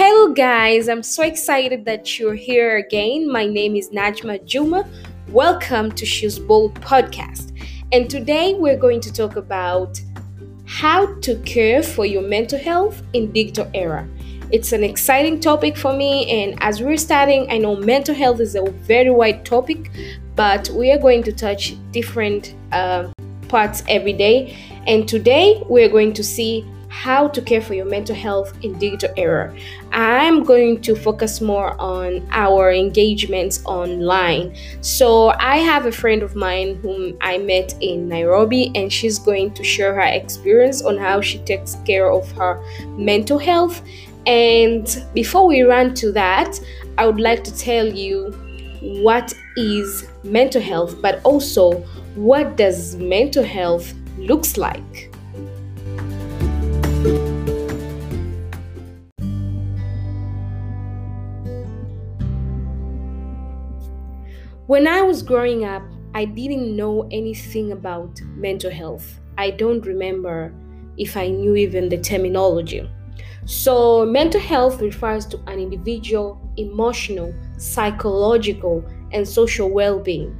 Hello, guys. I'm so excited that you're here again. My name is Najma Juma. Welcome to She's Bold podcast. And today we're going to talk about how to care for your mental health in digital era. It's an exciting topic for me, and as we're starting, I know mental health is a very wide topic, but we are going to touch different uh, parts every day. And today we're going to see how to care for your mental health in digital era. I'm going to focus more on our engagements online. So I have a friend of mine whom I met in Nairobi and she's going to share her experience on how she takes care of her mental health. And before we run to that, I would like to tell you what is mental health, but also what does mental health looks like. When I was growing up, I didn't know anything about mental health. I don't remember if I knew even the terminology. So, mental health refers to an individual emotional, psychological, and social well being.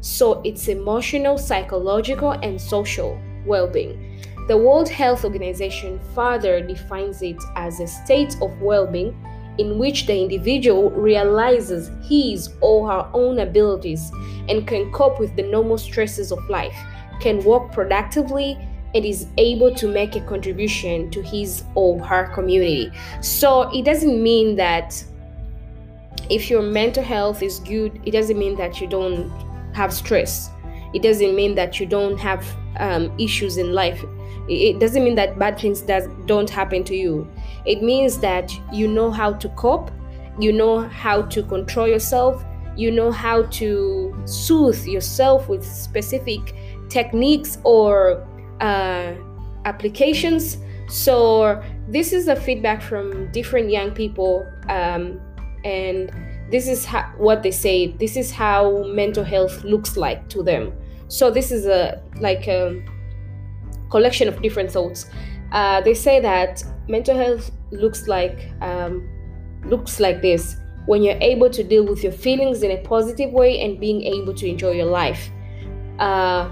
So, it's emotional, psychological, and social well being. The World Health Organization further defines it as a state of well being in which the individual realizes his or her own abilities and can cope with the normal stresses of life, can work productively, and is able to make a contribution to his or her community. So it doesn't mean that if your mental health is good, it doesn't mean that you don't have stress. It doesn't mean that you don't have um, issues in life. It doesn't mean that bad things does, don't happen to you. It means that you know how to cope, you know how to control yourself, you know how to soothe yourself with specific techniques or uh, applications. So, this is a feedback from different young people, um, and this is what they say. This is how mental health looks like to them. So, this is a like a collection of different thoughts. Uh, they say that mental health looks like um, looks like this when you're able to deal with your feelings in a positive way and being able to enjoy your life. Uh,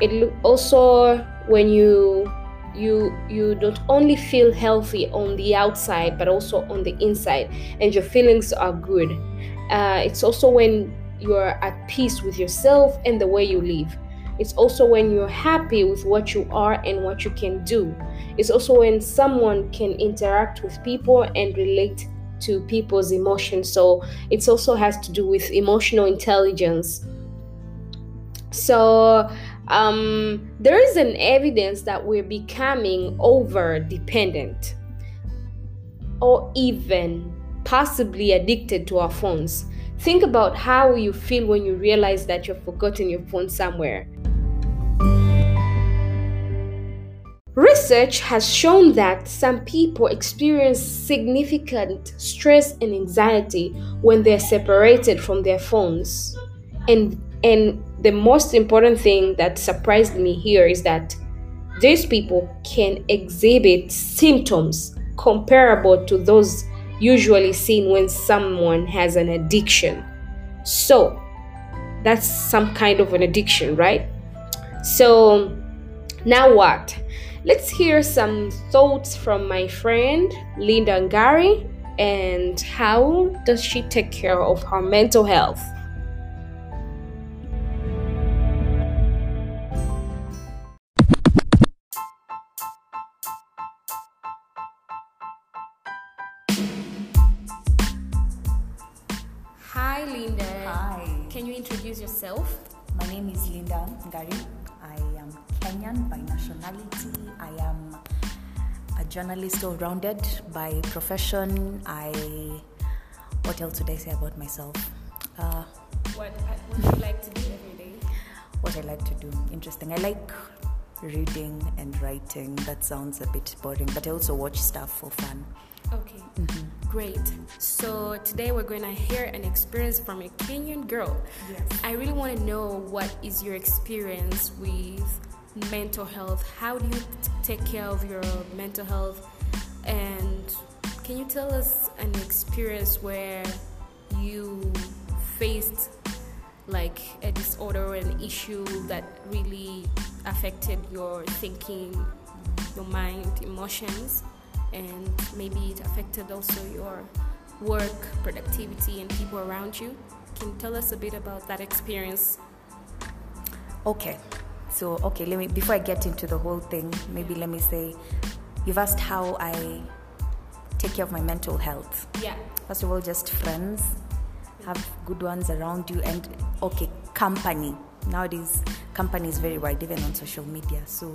it also when you you you don't only feel healthy on the outside but also on the inside and your feelings are good uh, it's also when you're at peace with yourself and the way you live it's also when you're happy with what you are and what you can do. It's also when someone can interact with people and relate to people's emotions. So it also has to do with emotional intelligence. So um, there is an evidence that we're becoming over dependent or even possibly addicted to our phones. Think about how you feel when you realize that you've forgotten your phone somewhere. Research has shown that some people experience significant stress and anxiety when they're separated from their phones. And and the most important thing that surprised me here is that these people can exhibit symptoms comparable to those usually seen when someone has an addiction. So, that's some kind of an addiction, right? So, now what? Let's hear some thoughts from my friend Linda Ngari and how does she take care of her mental health? Journalist all rounded by profession. I. What else would I say about myself? Uh, What, what do you like to do every day? what I like to do. Interesting. I like reading and writing. That sounds a bit boring, but I also watch stuff for fun. Okay, great. So today we're going to hear an experience from a Kenyan girl. Yes. I really want to know what is your experience with mental health? How do you t- take care of your mental health? And can you tell us an experience where you faced like a disorder or an issue that really affected your thinking, your mind, emotions, and maybe it affected also your work, productivity, and people around you? Can you tell us a bit about that experience? Okay. So, okay, let me before I get into the whole thing, maybe let me say you've asked how I take care of my mental health. Yeah. First of all, just friends, have good ones around you, and okay, company. Nowadays, company is very wide, even on social media. So,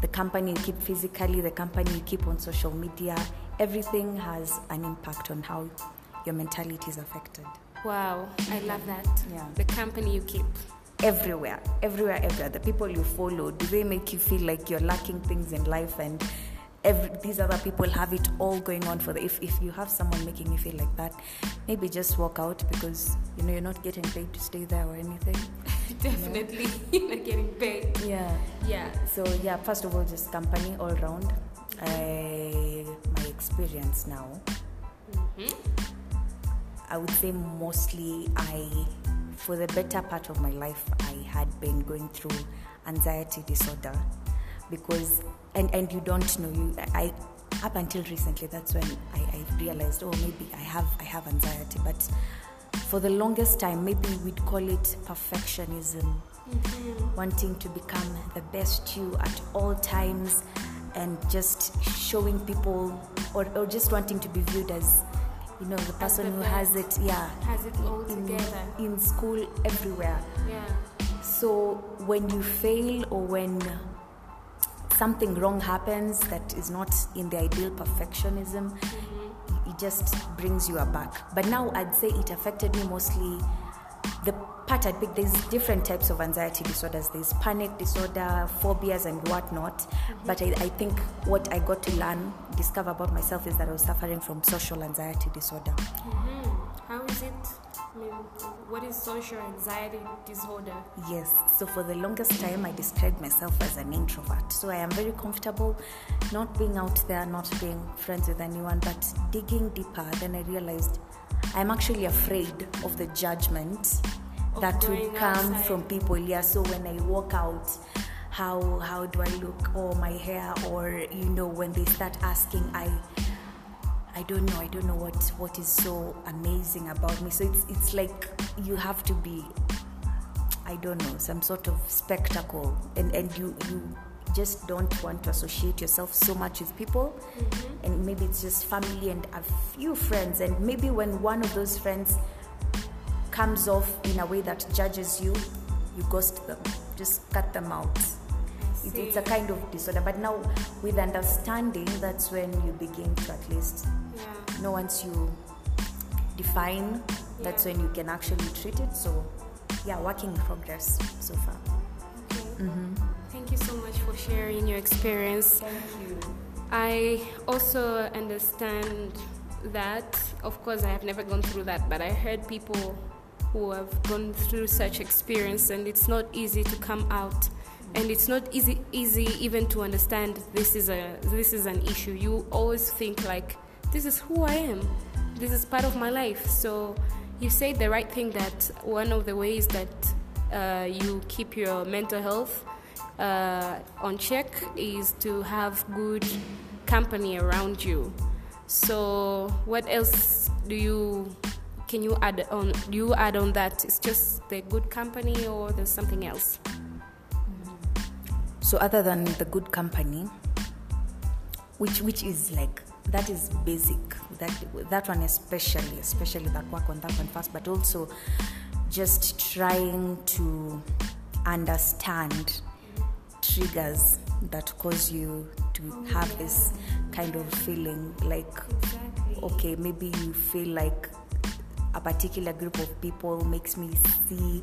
the company you keep physically, the company you keep on social media, everything has an impact on how your mentality is affected. Wow, I love that. Yeah. The company you keep. Everywhere, everywhere, everywhere. The people you follow, do they make you feel like you're lacking things in life and every, these other people have it all going on for the if, if you have someone making you feel like that maybe just walk out because you know you're not getting paid to stay there or anything Definitely not getting paid. yeah Yeah. so yeah first of all just company all round I, my experience now Mhm. I would say mostly I, for the better part of my life, I had been going through anxiety disorder because, and, and you don't know, you, I, up until recently, that's when I, I realized, oh, maybe I have, I have anxiety, but for the longest time, maybe we'd call it perfectionism, mm-hmm. wanting to become the best you at all times and just showing people or, or just wanting to be viewed as you know the person the who has it yeah Has it all in, together. in school everywhere Yeah. so when you fail or when something wrong happens that is not in the ideal perfectionism mm-hmm. it just brings you aback but now i'd say it affected me mostly the part I'd pick, there's different types of anxiety disorders. There's panic disorder, phobias, and whatnot. But I, I think what I got to learn, discover about myself is that I was suffering from social anxiety disorder. Mhm. How is it? I mean, what is social anxiety disorder? Yes, so for the longest time, I described myself as an introvert. So I am very comfortable not being out there, not being friends with anyone, but digging deeper, then I realized I'm actually afraid of the judgment that would come outside. from people. Yeah, so when I walk out, how how do I look, or my hair, or you know, when they start asking, I I don't know. I don't know what what is so amazing about me. So it's it's like you have to be I don't know, some sort of spectacle and, and you, you just don't want to associate yourself so much with people mm-hmm. and maybe it's just family and a few friends and maybe when one of those friends comes off in a way that judges you, you ghost them. Just cut them out. It, it's a kind of disorder. But now with understanding that's when you begin to at least Yeah. know once you define that's Yeah. when you can actually treat it so yeah working in progress so far Okay. Mm-hmm. Thank you so much for sharing your experience. thank you I also understand that, of course, I have never gone through that, but I heard people who have gone through such experience, and it's not easy to come out, and it's not easy easy even to understand this is a this is an issue. You always think like this is who I am, this is part of my life. So you said the right thing that one of the ways that uh, you keep your mental health uh, on check is to have good company around you. So, what else do you can you add on? You add on that? It's just the good company, or there's something else? so other than the good company which which is like that is basic that that one especially especially that work on that one first but also just trying to understand triggers that cause you to have this kind of feeling like okay maybe you feel like a particular group of people makes me see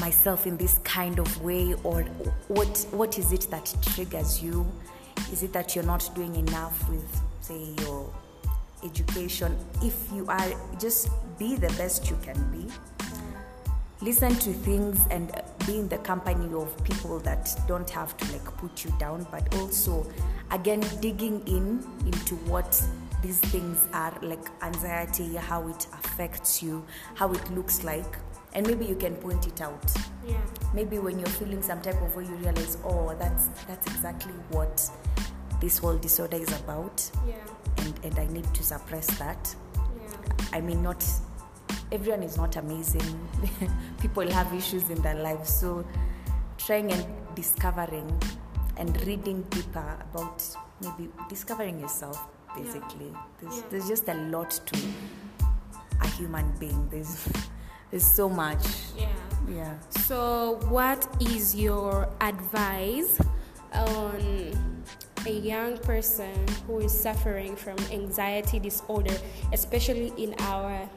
myself in this kind of way or what what is it that triggers you? Is it that you're not doing enough with say your education? If you are just be the best you can be. Listen to things and be in the company of people that don't have to like put you down but also again digging in into what these things are like anxiety, how it affects you, how it looks like, and maybe you can point it out. Yeah. Maybe when you're feeling some type of way, you realize, oh, that's that's exactly what this whole disorder is about, Yeah. and and I need to suppress that. Yeah. I mean, not everyone is not amazing. People have issues in their lives, so trying and discovering and reading deeper about maybe discovering yourself. Basically, there's Yeah. there's just a lot to a human being. There's there's so much. Yeah. Yeah. So, what is your advice on a young person who is suffering from anxiety disorder, especially in our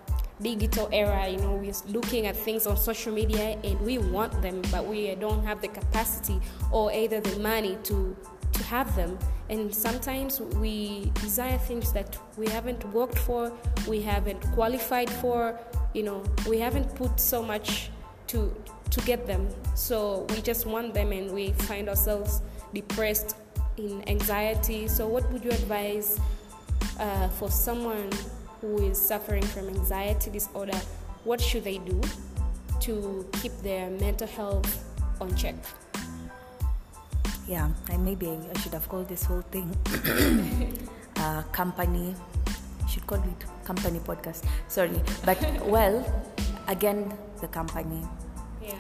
digital era? You know, we're looking at things on social media and we want them, but we don't have the capacity or either the money to to have them. And sometimes we desire things that we haven't worked for, we haven't qualified for, you know, we haven't put so much to to get them. So we just want them and we find ourselves depressed in anxiety. So what would you advise uh, for someone who is suffering from anxiety disorder? What should they do to keep their mental health on check? Yeah, maybe I should have called this whole thing uh, company. Should call it company podcast. Sorry, but well, again, the company. Yeah.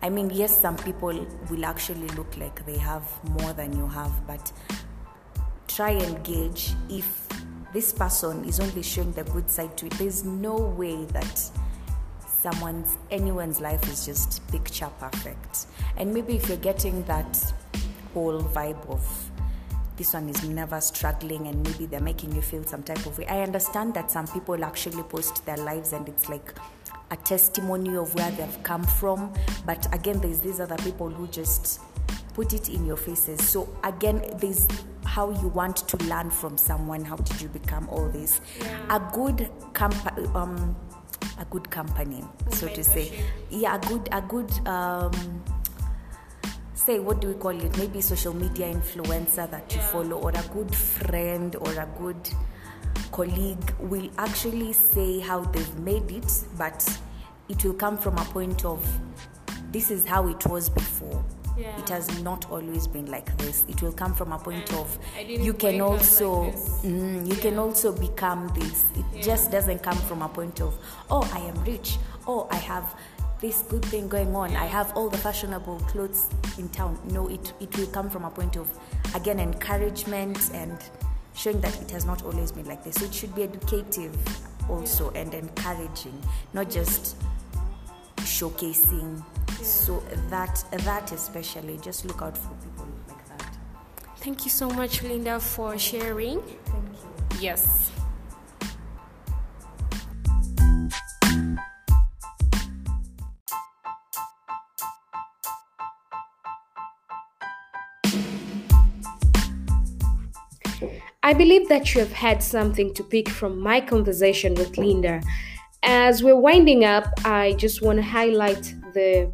I mean, yes, some people will actually look like they have more than you have, but try and gauge if this person is only showing the good side to it. There's no way that someone's anyone's life is just picture perfect. And maybe if you're getting that whole vibe of this one is never struggling and maybe they're making you feel some type of way. I understand that some people actually post their lives and it's like a testimony of where they've come from. But again, there's these other people who just put it in your faces. So again, there's how you want to learn from someone. How did you become all this? Yeah. A good comp- um, a good company, so to say. Yeah, a good, a good. Um, say what do we call it maybe social media influencer that you follow or a good friend or a good colleague will actually say how they've made it but it will come from a point of this is how it was before Yeah. it has not always been like this it will come from a point of you can up like also. Mm, you can also become this. It Yeah. just doesn't come from a point of, oh, I am rich. Oh, I have this good thing going on. I have all the fashionable clothes in town. No, it, it will come from a point of, again, encouragement and showing that it has not always been like this. So it should be educative also and encouraging, not just showcasing. So that that especially, just look out for people like that. Thank you so much, Linda, for sharing. Thank you. Yes. I believe that you have had something to pick from my conversation with Linda. As we're winding up, I just want to highlight the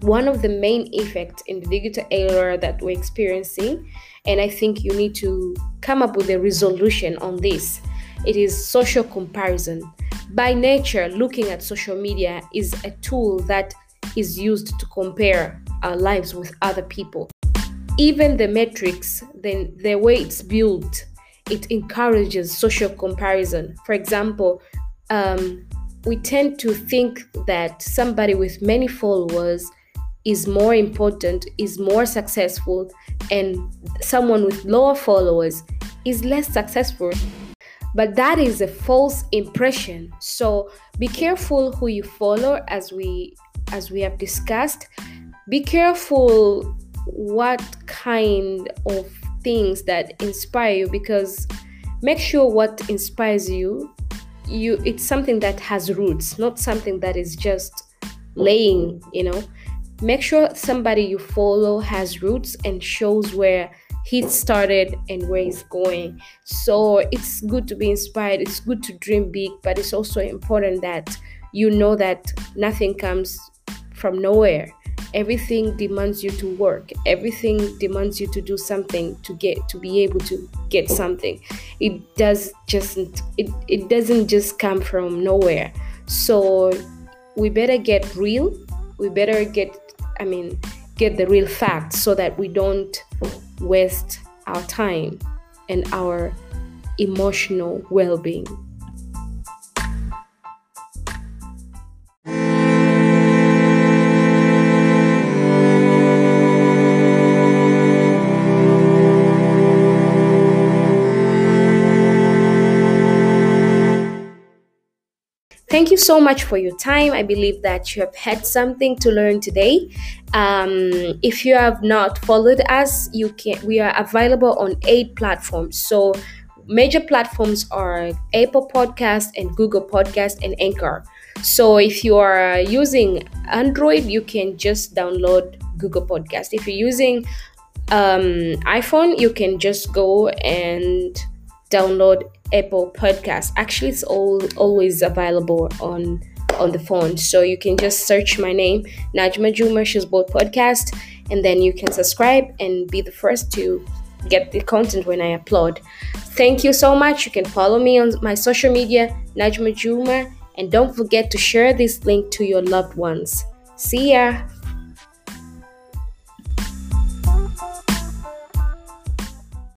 one of the main effects in the digital era that we're experiencing, and I think you need to come up with a resolution on this. It is social comparison. By nature, looking at social media is a tool that is used to compare our lives with other people. Even the metrics, then the way it's built, it encourages social comparison. For example, um, we tend to think that somebody with many followers is more important, is more successful, and someone with lower followers is less successful. But that is a false impression. So be careful who you follow as we as we have discussed. Be careful what kind of things that inspire you because make sure what inspires you you it's something that has roots not something that is just laying you know? Make sure somebody you follow has roots and shows where he started and where he's going. So it's good to be inspired it's good to dream big but it's also important that you know that nothing comes from nowhere everything demands you to work. Everything demands you to do something to get to be able to get something. It does just it, it doesn't just come from nowhere. So we better get real. We better get i mean get the real facts so that we don't waste our time and our emotional well-being Thank you so much for your time. I believe that you have had something to learn today. Um, if you have not followed us, you can. We are available on eight platforms. So major platforms are Apple Podcast and Google Podcast and Anchor. So if you are using Android, you can just download Google Podcast. If you're using um, iPhone, you can just go and download Apple Podcast. Actually, it's all always available on on the phone, so you can just search my name, Najma Juma She's Bold Podcast, and then you can subscribe and be the first to get the content when I upload. Thank you so much. You can follow me on my social media, Najma Juma, and don't forget to share this link to your loved ones. See ya.